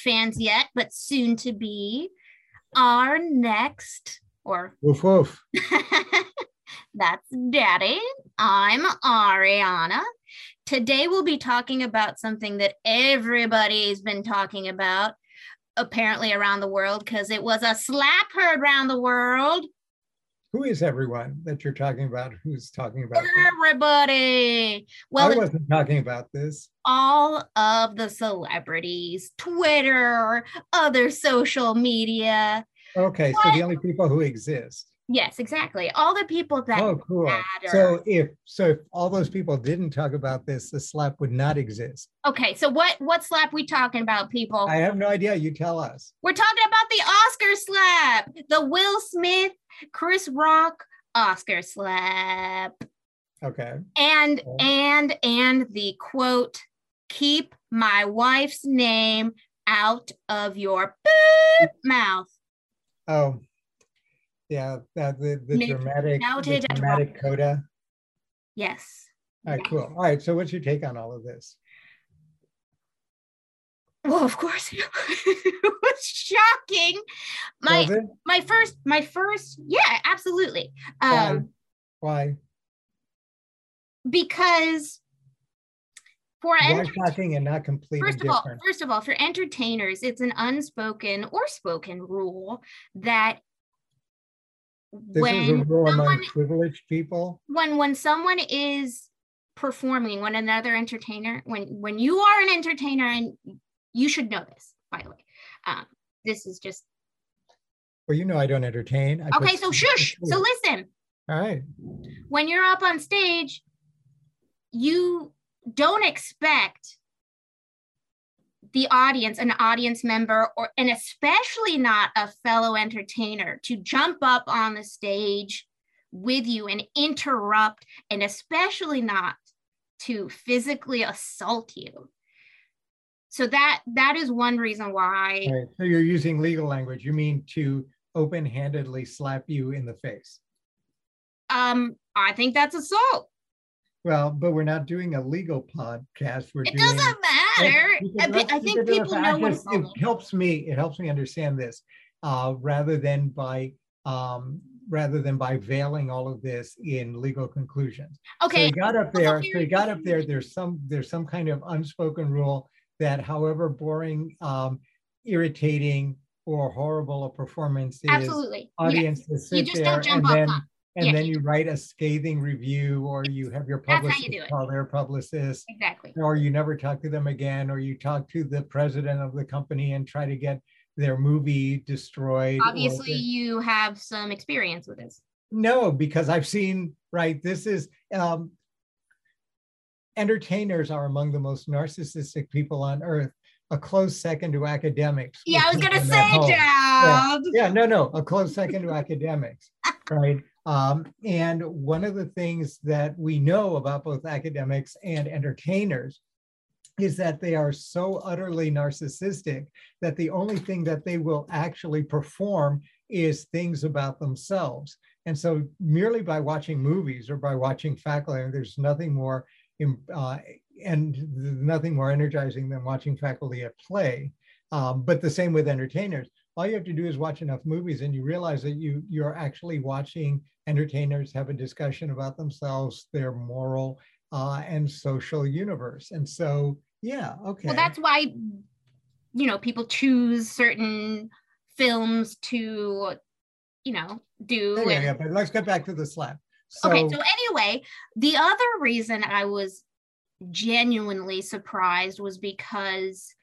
fans yet, but soon to be. Our next, or Woof woof. that's Daddy. I'm Ariana. Today we'll be talking about something that everybody's been talking about, apparently around the world, because it was a slap heard around the world. Who is everyone that you're talking about? Who's talking about this? Everybody. Well, I wasn't talking about this. all of the celebrities, Twitter, other social media. Okay, so the only people who exist. Yes, exactly. All the people that Oh, cool. matter. So if so, if all those people didn't talk about this, the slap would not exist. okay, so what what slap we talking about, people? I have no idea. You tell us. We're talking about the Oscar slap, the Will Smith, Chris Rock Oscar slap. Okay. And Okay. and and the quote, keep my wife's name out of your boop mouth. Oh, yeah. That the, the dramatic, the dramatic coda. Yes. All right, cool. All right. So, what's your take on all of this? Well, of course, it was shocking. My Was my first my first yeah, absolutely. Why? Um, Why? because for Why shocking and not completely first of all, first of all, for entertainers, it's an unspoken or spoken rule that This when is a rule among someone privileged people. when when someone is performing when another entertainer when when you are an entertainer and you should know this by the way um this is just Well, you know, I don't entertain. I put okay so shush so listen All right. when you're up on stage you don't expect the audience an audience member or and especially not a fellow entertainer to jump up on the stage with you and interrupt and especially not to physically assault you so that that is one reason why right. So you're using legal language. You mean to open-handedly slap you in the face? um i think that's assault Well, but we're not doing a legal podcast. We're it doing. doesn't matter I, I think it to the people know what assault it helps me. It helps me understand this, uh, rather than by um, rather than by veiling all of this in legal conclusions. Okay. So he got up there. So you got up there. There's some there's some kind of unspoken rule that, however boring, um, irritating, or horrible a performance is, absolutely yes. audience you sit just there don't and jump up then and Yeah. then you write a scathing review, or you have your how you publicist call their publicist, exactly or you never talk to them again, or you talk to the president of the company and try to get their movie destroyed. obviously you have some experience with this no, because I've seen, right, this is, um, entertainers are among the most narcissistic people on earth, a close second to academics. yeah i was gonna say at home. Yeah, no, no, a close second to academics, right? Um, and one of the things that we know about both academics and entertainers is that they are so utterly narcissistic that the only thing that they will actually perform is things about themselves. And so merely by watching movies or by watching faculty, there's nothing more uh, and nothing more energizing than watching faculty at play. Um, but the same with entertainers. All you have to do is watch enough movies and you realize that you you're actually watching entertainers have a discussion about themselves, their moral uh, and social universe. And so, yeah, okay. well that's why you know people choose certain films to you know do yeah, yeah, yeah, but let's get back to the slap. So, okay so anyway the other reason i was genuinely surprised was because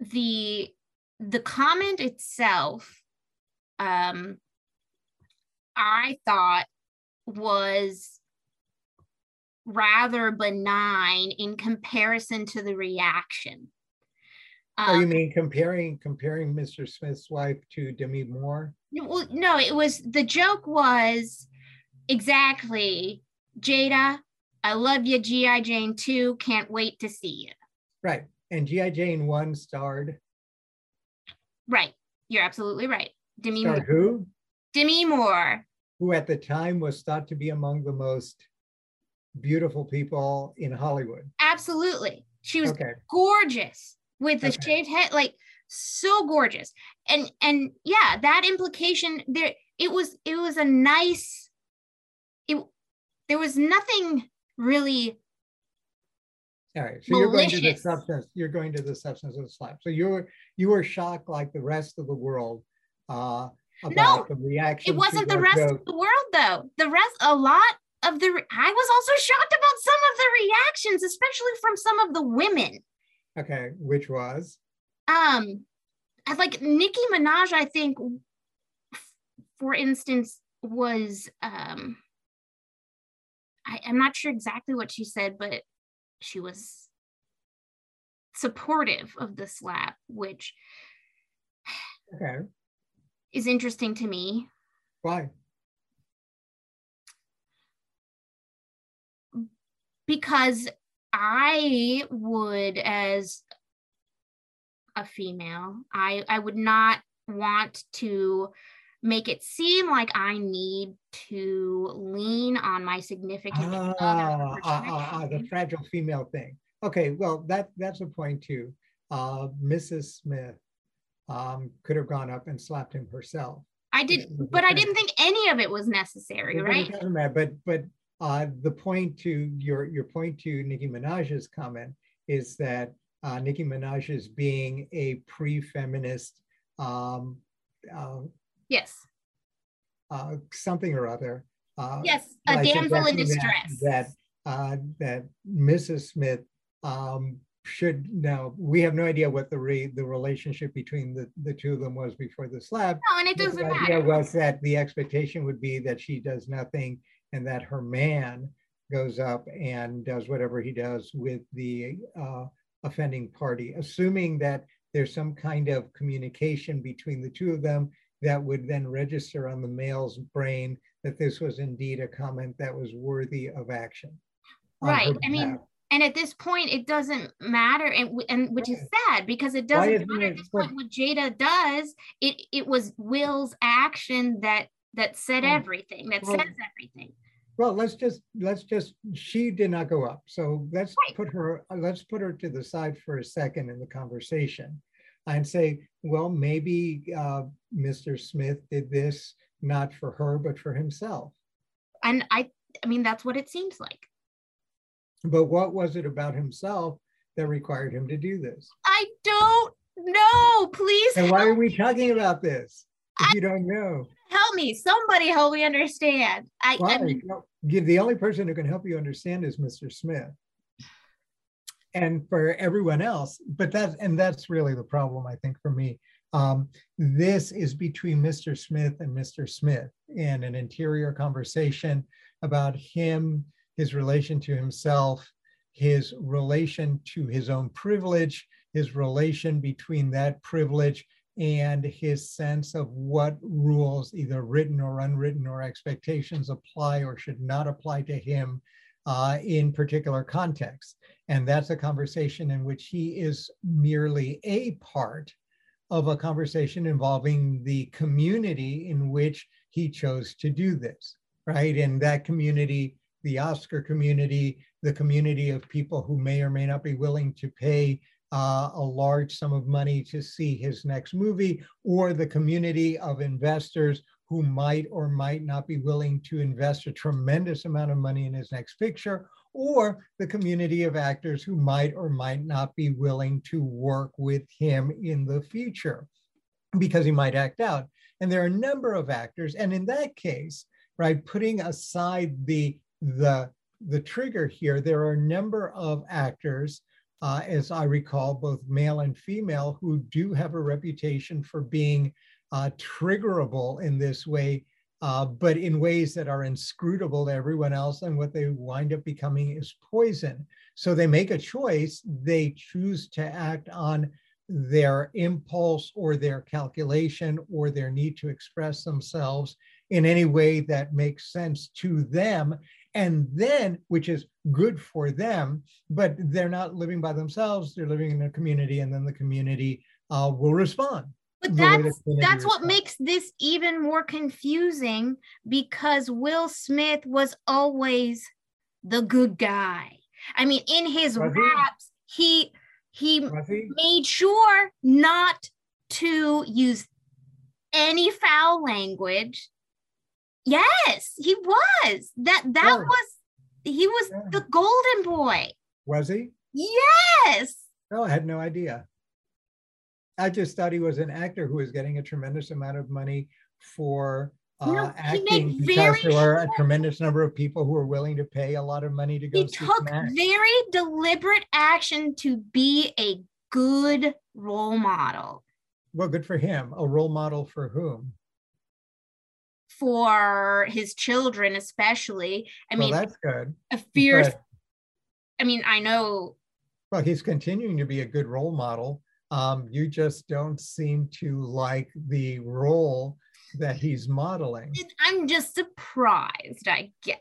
the the comment itself um i thought was rather benign in comparison to the reaction oh, you Um, mean comparing comparing Mr. Smith's wife to Demi Moore? well, no, it was the joke was exactly Jada. I love you, GI Jane too. Can't wait to see you. Right. And G.I. Jane 1 starred, Right, you're absolutely right. Demi Moore. who? Demi Moore. Who at the time was thought to be among the most beautiful people in Hollywood. Absolutely. She was Okay. gorgeous with the Okay. shaved head, like so gorgeous. And and yeah, that implication there it was it was a nice it there was nothing really All right. So you're going to the substance. You're going to the substance of the slap. So you were you were shocked like the rest of the world uh, about the reaction. it wasn't the rest joke. of the world though. The rest a lot of the re- I was also shocked about some of the reactions, especially from some of the women. Okay, which was um like Nicki Minaj, I think, for instance, was um I, I'm not sure exactly what she said, but she was supportive of the slap, which okay. is interesting to me Why? because I would, as a female, I I would not want to make it seem like I need to lean on my significant Ah, other ah, ah, ah, the fragile female thing. Okay, well that that's a point too. Uh, Mrs. Smith um, could have gone up and slapped him herself. I did, but I didn't think any of it was necessary, It right? doesn't matter, But but uh, the point to your your point to Nicki Minaj's comment is that uh, Nicki Minaj is being a pre-feminist um, uh, Yes, uh, something or other. Uh, yes, a by damsel in suggesting that- distress. That uh, that Mrs. Smith um, should now. We have no idea what the re, the relationship between the, the two of them was before the slap. no, and it doesn't the idea matter. was that the expectation would be that she does nothing and that her man goes up and does whatever he does with the uh, offending party, assuming that there's some kind of communication between the two of them that would then register on the male's brain that this was indeed a comment that was worthy of action. Right. I mean, and at this point, it doesn't matter, and and which is sad because it doesn't matter at this point what Jada does. It it was Will's action that that said Well, everything, that well, says everything. Well, let's just, let's just, she did not go up. So let's Right. put her, let's put her to the side for a second in the conversation and say, well, maybe uh, Mr. Smith did this not for her, but for himself. And I I mean that's what it seems like. But what was it about himself that required him to do this? I don't know. Please And why are we talking about this? If you don't know, help me. Somebody help me understand. I, I mean, The only person who can help you understand is Mr. Smith. And for everyone else, but that's, and that's really the problem, I think, for me. Um, this is between Mr. Smith and Mr. Smith in an interior conversation about him, his relation to himself, his relation to his own privilege, his relation between that privilege and his sense of what rules, either written or unwritten, or expectations apply or should not apply to him uh, in particular contexts. And that's a conversation in which he is merely a part of a conversation involving the community in which he chose to do this, right? And that community, the Oscar community, the community of people who may or may not be willing to pay uh, a large sum of money to see his next movie, or the community of investors who might or might not be willing to invest a tremendous amount of money in his next picture, or the community of actors who might or might not be willing to work with him in the future because he might act out. And there are a number of actors, and in that case, right, putting aside the the the trigger here, there are a number of actors, uh, as I recall, both male and female, who do have a reputation for being uh, triggerable in this way, uh, but in ways that are inscrutable to everyone else. And what they wind up becoming is poison. So they make a choice, they choose to act on their impulse or their calculation or their need to express themselves in any way that makes sense to them. And then, which is good for them, but they're not living by themselves, they're living in a community, and then the community uh, will respond. But that's that's what makes this even more confusing because Will Smith was always the good guy. I mean, in his raps, he he made sure not to use any foul language. Yes, he was. That that Oh. was he was Yeah. the golden boy. Was he? Yes. Oh, I had no idea. I just thought he was an actor who was getting a tremendous amount of money for uh, No, acting because there were a tremendous number of people who were willing to pay a lot of money to go He took very deliberate action to be a good role model Well, good for him. A role model for whom? for his children, especially. I well, mean, that's good. a fierce. but- I mean, I know Well, he's continuing to be a good role model. Um, you just don't seem to like the role that he's modeling. I'm just surprised, I guess.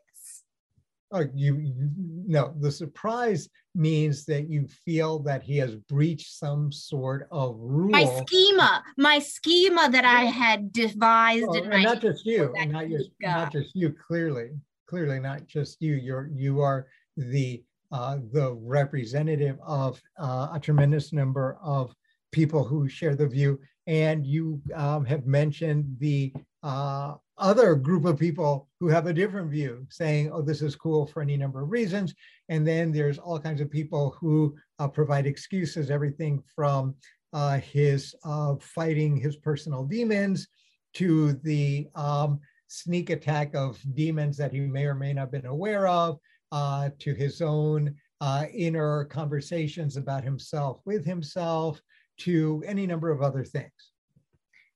Oh, you, you no, the surprise means that you feel that he has breached some sort of rule. My schema, my schema that I had devised in and my not just you, not just not just you. Clearly, clearly, not just you. You're you are the uh, the representative of uh, a tremendous number of people who share the view, and you um, have mentioned the uh, other group of people who have a different view, saying, "Oh, this is cool for any number of reasons." And then there's all kinds of people who uh, provide excuses, everything from uh, his fighting his personal demons to the um, sneak attack of demons that he may or may not have been aware of, uh, to his own uh, inner conversations about himself with himself, to any number of other things.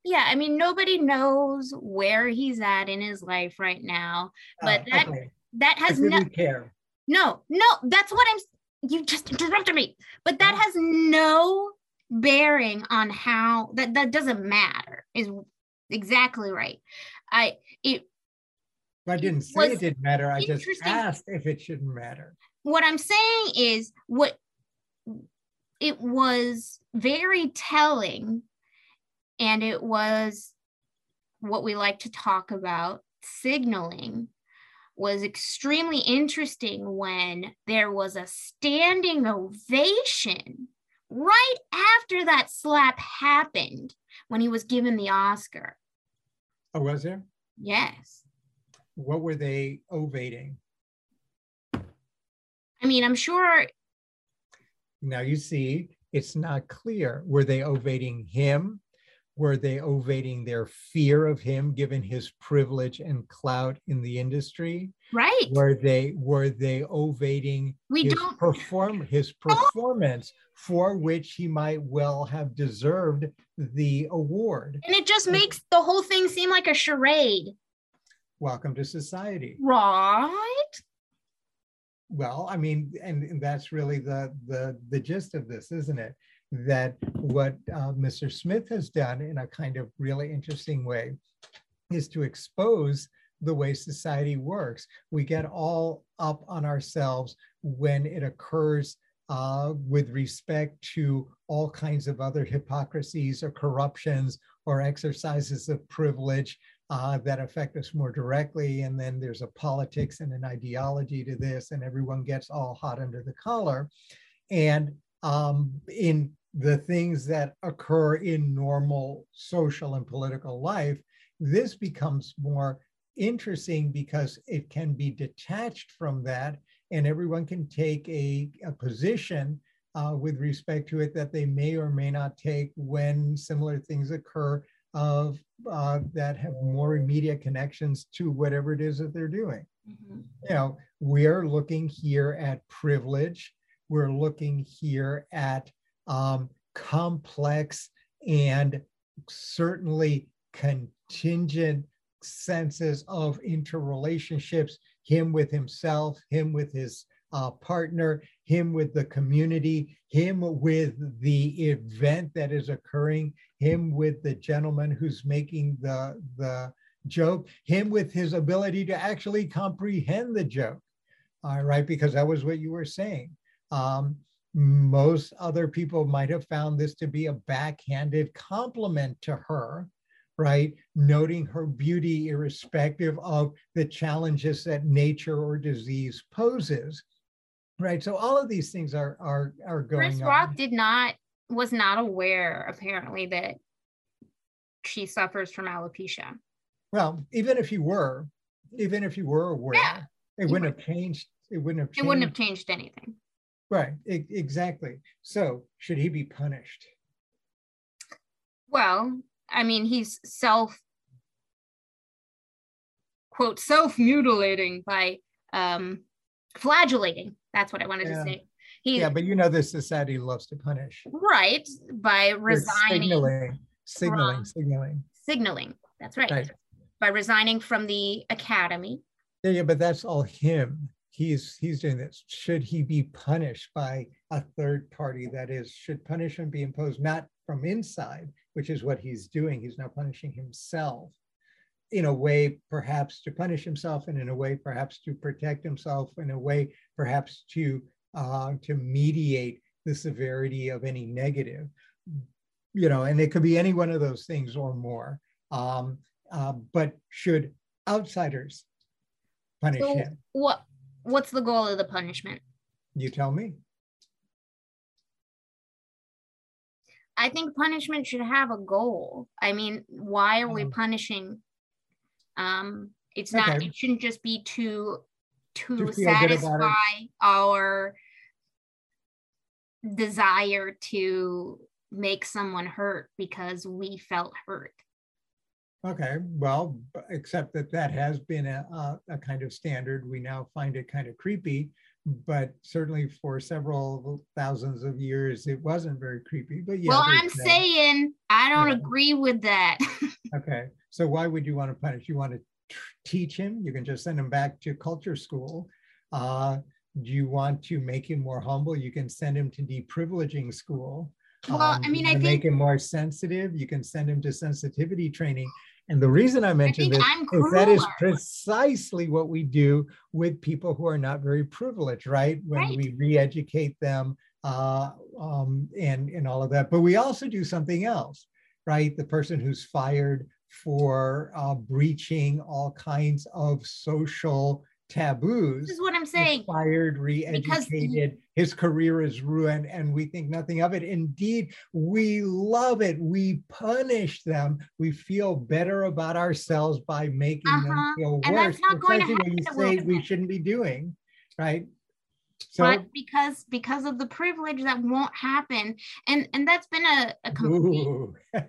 yeah, I mean, nobody knows where he's at in his life right now. But Uh, that okay, that has no care. no, no, that's what I'm you just interrupted me. But that has no bearing on how that that doesn't matter. Is exactly right. I it I didn't say it didn't matter. I just asked if it shouldn't matter. what I'm saying is what it was very telling and it was what we like to talk about signaling was extremely interesting when there was a standing ovation right after that slap happened when he was given the Oscar. Oh, was there? Yes. What were they ovating? I mean, I'm sure Now you see, it's not clear. Were they ovating him? Were they ovating their fear of him, given his privilege and clout in the industry? right. Were they were they ovating We his don't perform his performance for which he might well have deserved the award? and it just makes the whole thing seem like a charade. Welcome to society. Right? Well, I mean, and, and that's really the, the the gist of this, isn't it? That what uh, Mr. Smith has done in a kind of really interesting way is to expose the way society works. We get all up on ourselves when it occurs uh, with respect to all kinds of other hypocrisies or corruptions or exercises of privilege uh, that affect us more directly. And then there's a politics and an ideology to this, and everyone gets all hot under the collar. And um, in the things that occur in normal social and political life, this becomes more interesting because it can be detached from that, and everyone can take a, a position uh, with respect to it that they may or may not take when similar things occur of uh, that have more immediate connections to whatever it is that they're doing. You know, we're looking here at privilege. We're looking here at um, complex and certainly contingent senses of interrelationships, him with himself, him with his uh, partner, him with the community, him with the event that is occurring, him with the gentleman who's making the, the joke, him with his ability to actually comprehend the joke. All right, because that was what you were saying. Um, most other people might have found this to be a backhanded compliment to her, right? Noting her beauty irrespective of the challenges that nature or disease poses. Right so all of these things are are are going Chris on. Rock did not was not aware apparently that she suffers from alopecia. well even if you were even if you were aware Yeah, it wouldn't have changed it wouldn't have It changed wouldn't have changed. anything. right e- exactly. So should he be punished? Well, I mean, he's self quote self mutilating by um flagellating. That's what I wanted Yeah. to say. He yeah but you know this society loves to punish right by resigning signaling signaling from- signaling signaling. That's right. Right. By resigning from the academy. Yeah, yeah, but that's all him. He's he's doing this. Should he be punished by a third party? That is, should punishment be imposed not from inside, which is what he's doing. He's now punishing himself in a way, perhaps to punish himself, and in a way, perhaps to protect himself, in a way, perhaps to uh, to mediate the severity of any negative. You know, and it could be any one of those things or more. Um, uh, but should outsiders punish So him? what what's the goal of the punishment? You tell me. I think punishment should have a goal. I mean, why are we Um, punishing? Um, it's not. Okay. It shouldn't just be to to To feel good about it. satisfy our desire to make someone hurt because we felt hurt. Okay, well, except that that has been a, a, a kind of standard. We now find it kind of creepy, but certainly for several thousands of years, it wasn't very creepy. But yeah. well, I'm that. saying I don't agree with that. Okay, so why would you want to punish? You want to teach him? You can just send him back to culture school. Uh, do you want to make him more humble? You can send him to deprivileging school. well, Um, I mean, I think make him more sensitive. You can send him to sensitivity training. And the reason I mentioned this I'm is that is precisely what we do with people who are not very privileged, right? When Right. we re-educate them uh, um, and and all of that. But we also do something else, right? The person who's fired for uh, breaching all kinds of social taboos This is what I'm saying. fired, Because- re-educated, his career is ruined, and we think nothing of it. Indeed, we love it. We punish them. We feel better about ourselves by making Uh-huh. them feel And worse. that's not going to what you say we shouldn't be doing, right? So, but because because of the privilege that won't happen and and that's been a, a complete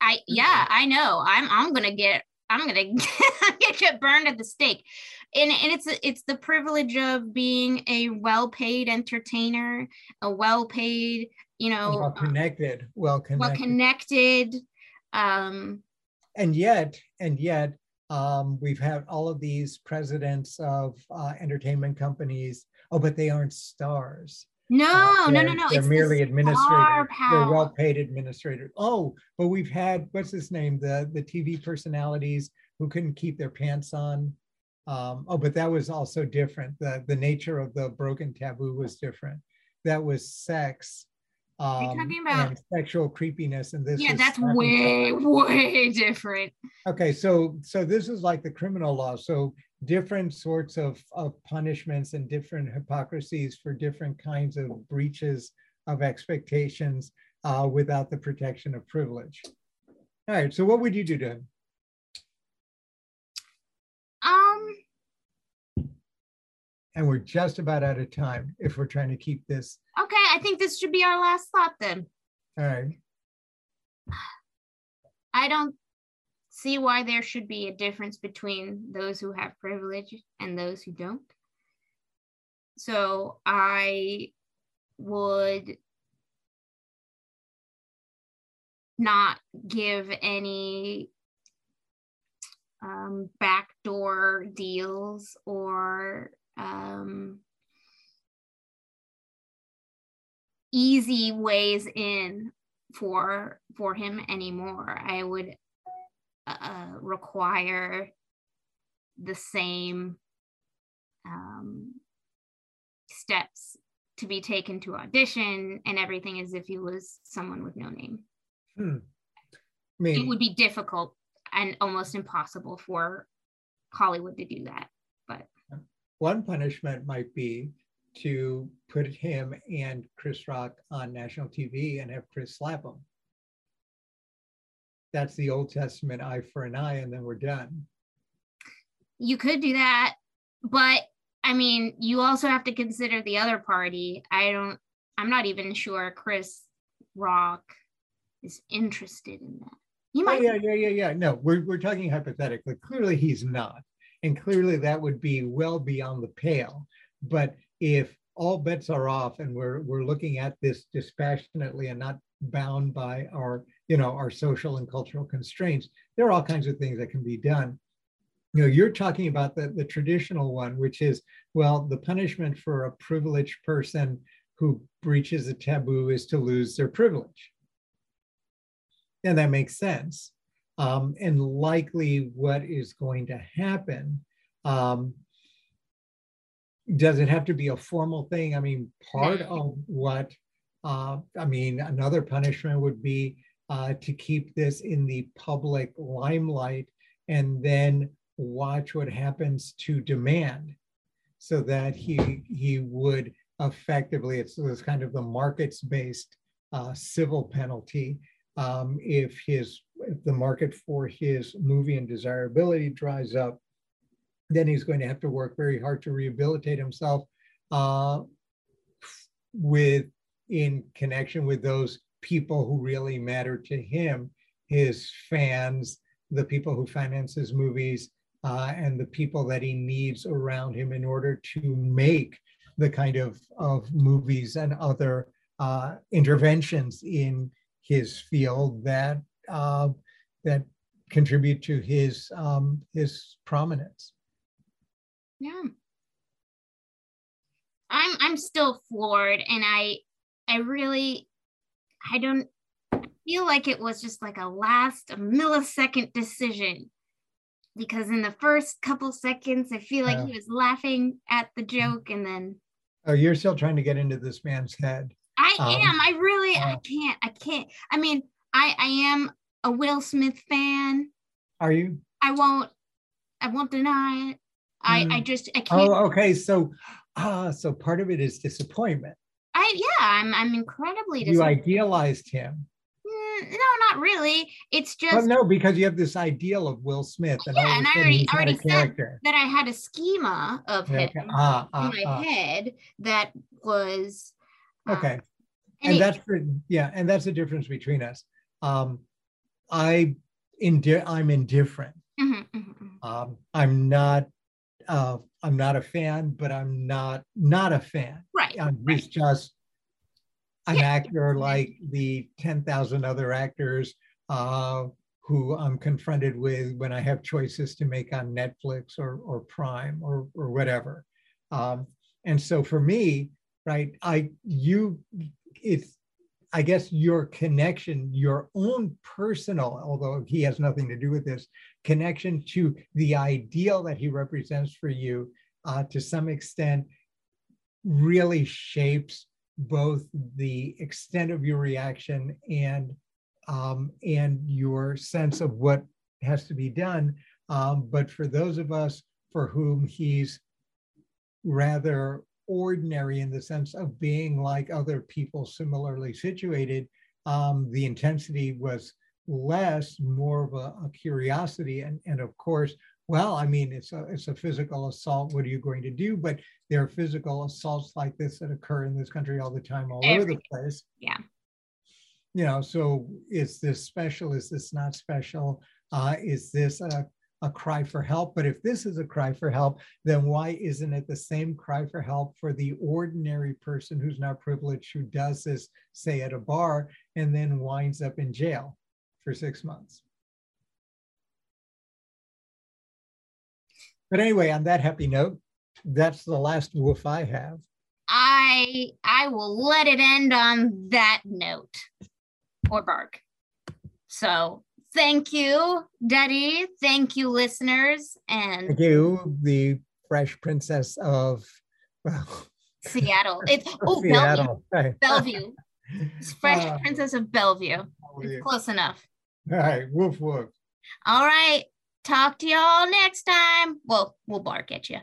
i yeah i know i'm i'm gonna get i'm gonna get burned at the stake. And, and it's it's the privilege of being a well-paid entertainer a well-paid you know well uh, connected, well connected. well connected um and yet and yet um, we've had all of these presidents of uh, entertainment companies. Oh but they aren't stars no Uh, no no no they're it's merely administrators they're well-paid administrators oh but we've had what's his name the the tv personalities who couldn't keep their pants on um, oh but that was also different the the nature of the broken taboo was different. That was sex Um, talking about- sexual creepiness and this yeah that's way way different Okay, so so this is like the criminal law. So different sorts of, of punishments and different hypocrisies for different kinds of breaches of expectations uh, without the protection of privilege. All right, so what would you do to um And we're just about out of time if we're trying to keep this. I think this should be our last thought then. All right. I don't see why there should be a difference between those who have privilege and those who don't. So I would not give any um, backdoor deals or um, easy ways in for for him anymore. I would uh, require the same um, steps to be taken to audition and everything as if he was someone with no name. Hmm. I It would be difficult and almost impossible for Hollywood to do that. But one punishment might be to put him and Chris Rock on national TV and have Chris slap him. That's the Old Testament eye for an eye, and then we're done. You could do that, but I mean, you also have to consider the other party. I don't, I'm not even sure Chris Rock is interested in that. He might. Oh, yeah, yeah, yeah, yeah. No, we're, we're talking hypothetically. Clearly, he's not. And clearly, that would be well beyond the pale. But if all bets are off and we're, we're looking at this dispassionately and not bound by our, you know, our social and cultural constraints, there are all kinds of things that can be done. You know you're talking about the, the traditional one which is well the punishment for a privileged person who breaches a taboo is to lose their privilege. And that makes sense. Um, and likely what is going to happen um, does it have to be a formal thing? I mean part of what uh, i mean another punishment would be uh, to keep this in the public limelight and then watch what happens to demand so that he he would effectively it's, it's kind of the markets based uh, civil penalty um, if his if the market for his movie and desirability dries up then he's going to have to work very hard to rehabilitate himself uh, with in connection with those people who really matter to him his fans the people who finance his movies uh, and the people that he needs around him in order to make the kind of, of movies and other uh, interventions in his field that uh, that contribute to his um, his prominence. Yeah, I'm I'm still floored, and I I really I don't feel like it was just like a last a millisecond decision because in the first couple seconds, I feel like yeah. he was laughing at the joke, and then. Oh, you're still trying to get into this man's head. I um, am. I really. Uh, I can't. I can't. I mean, I. I am a Will Smith fan. Are you? I won't. I won't deny it. I. Mm. I just. I can't. Oh, okay. So, ah, uh, so part of it is disappointment. I. Yeah. I'm. I'm incredibly. You idealized him no, not really. It's just well, no, because you have this ideal of Will Smith, and yeah, and I already, already said that I had a schema of him okay. ah, ah, in my ah. head that was um, okay, and, and it, that's for, yeah, and that's the difference between us. Um, I indi- I'm indifferent. Mm-hmm, mm-hmm, mm-hmm. Um, I'm not. Uh, I'm not a fan, but I'm not not a fan. Right. I'm right. just an actor like the 10,000 other actors uh, who I'm confronted with when I have choices to make on Netflix or, or Prime or, or whatever. Um, and so for me, right, I, you, it's, I guess your connection, your own personal, although he has nothing to do with this, connection to the ideal that he represents for you uh, to some extent really shapes both the extent of your reaction and um, and your sense of what has to be done. Um, but for those of us for whom he's rather ordinary in the sense of being like other people similarly situated, um, the intensity was less, more of a, a curiosity. And, and of course, well, I mean, it's a, it's a physical assault. What are you going to do? But there are physical assaults like this that occur in this country all the time, all Every, over the place. Yeah. You know, so is this special? Is this not special? Uh, is this a, a cry for help? But if this is a cry for help, then why isn't it the same cry for help for the ordinary person who's not privileged, who does this, say, at a bar, and then winds up in jail for six months? But anyway, on that happy note, that's the last woof I have. I I will let it end on that note or bark. So thank you, Daddy. Thank you, listeners. And thank you, the fresh princess of well, Seattle. It's oh Seattle. Bellevue. Bellevue. It's fresh uh, princess of Bellevue. It's close enough. All right. Woof woof. All right. Talk to y'all next time. Well, we'll bark at you.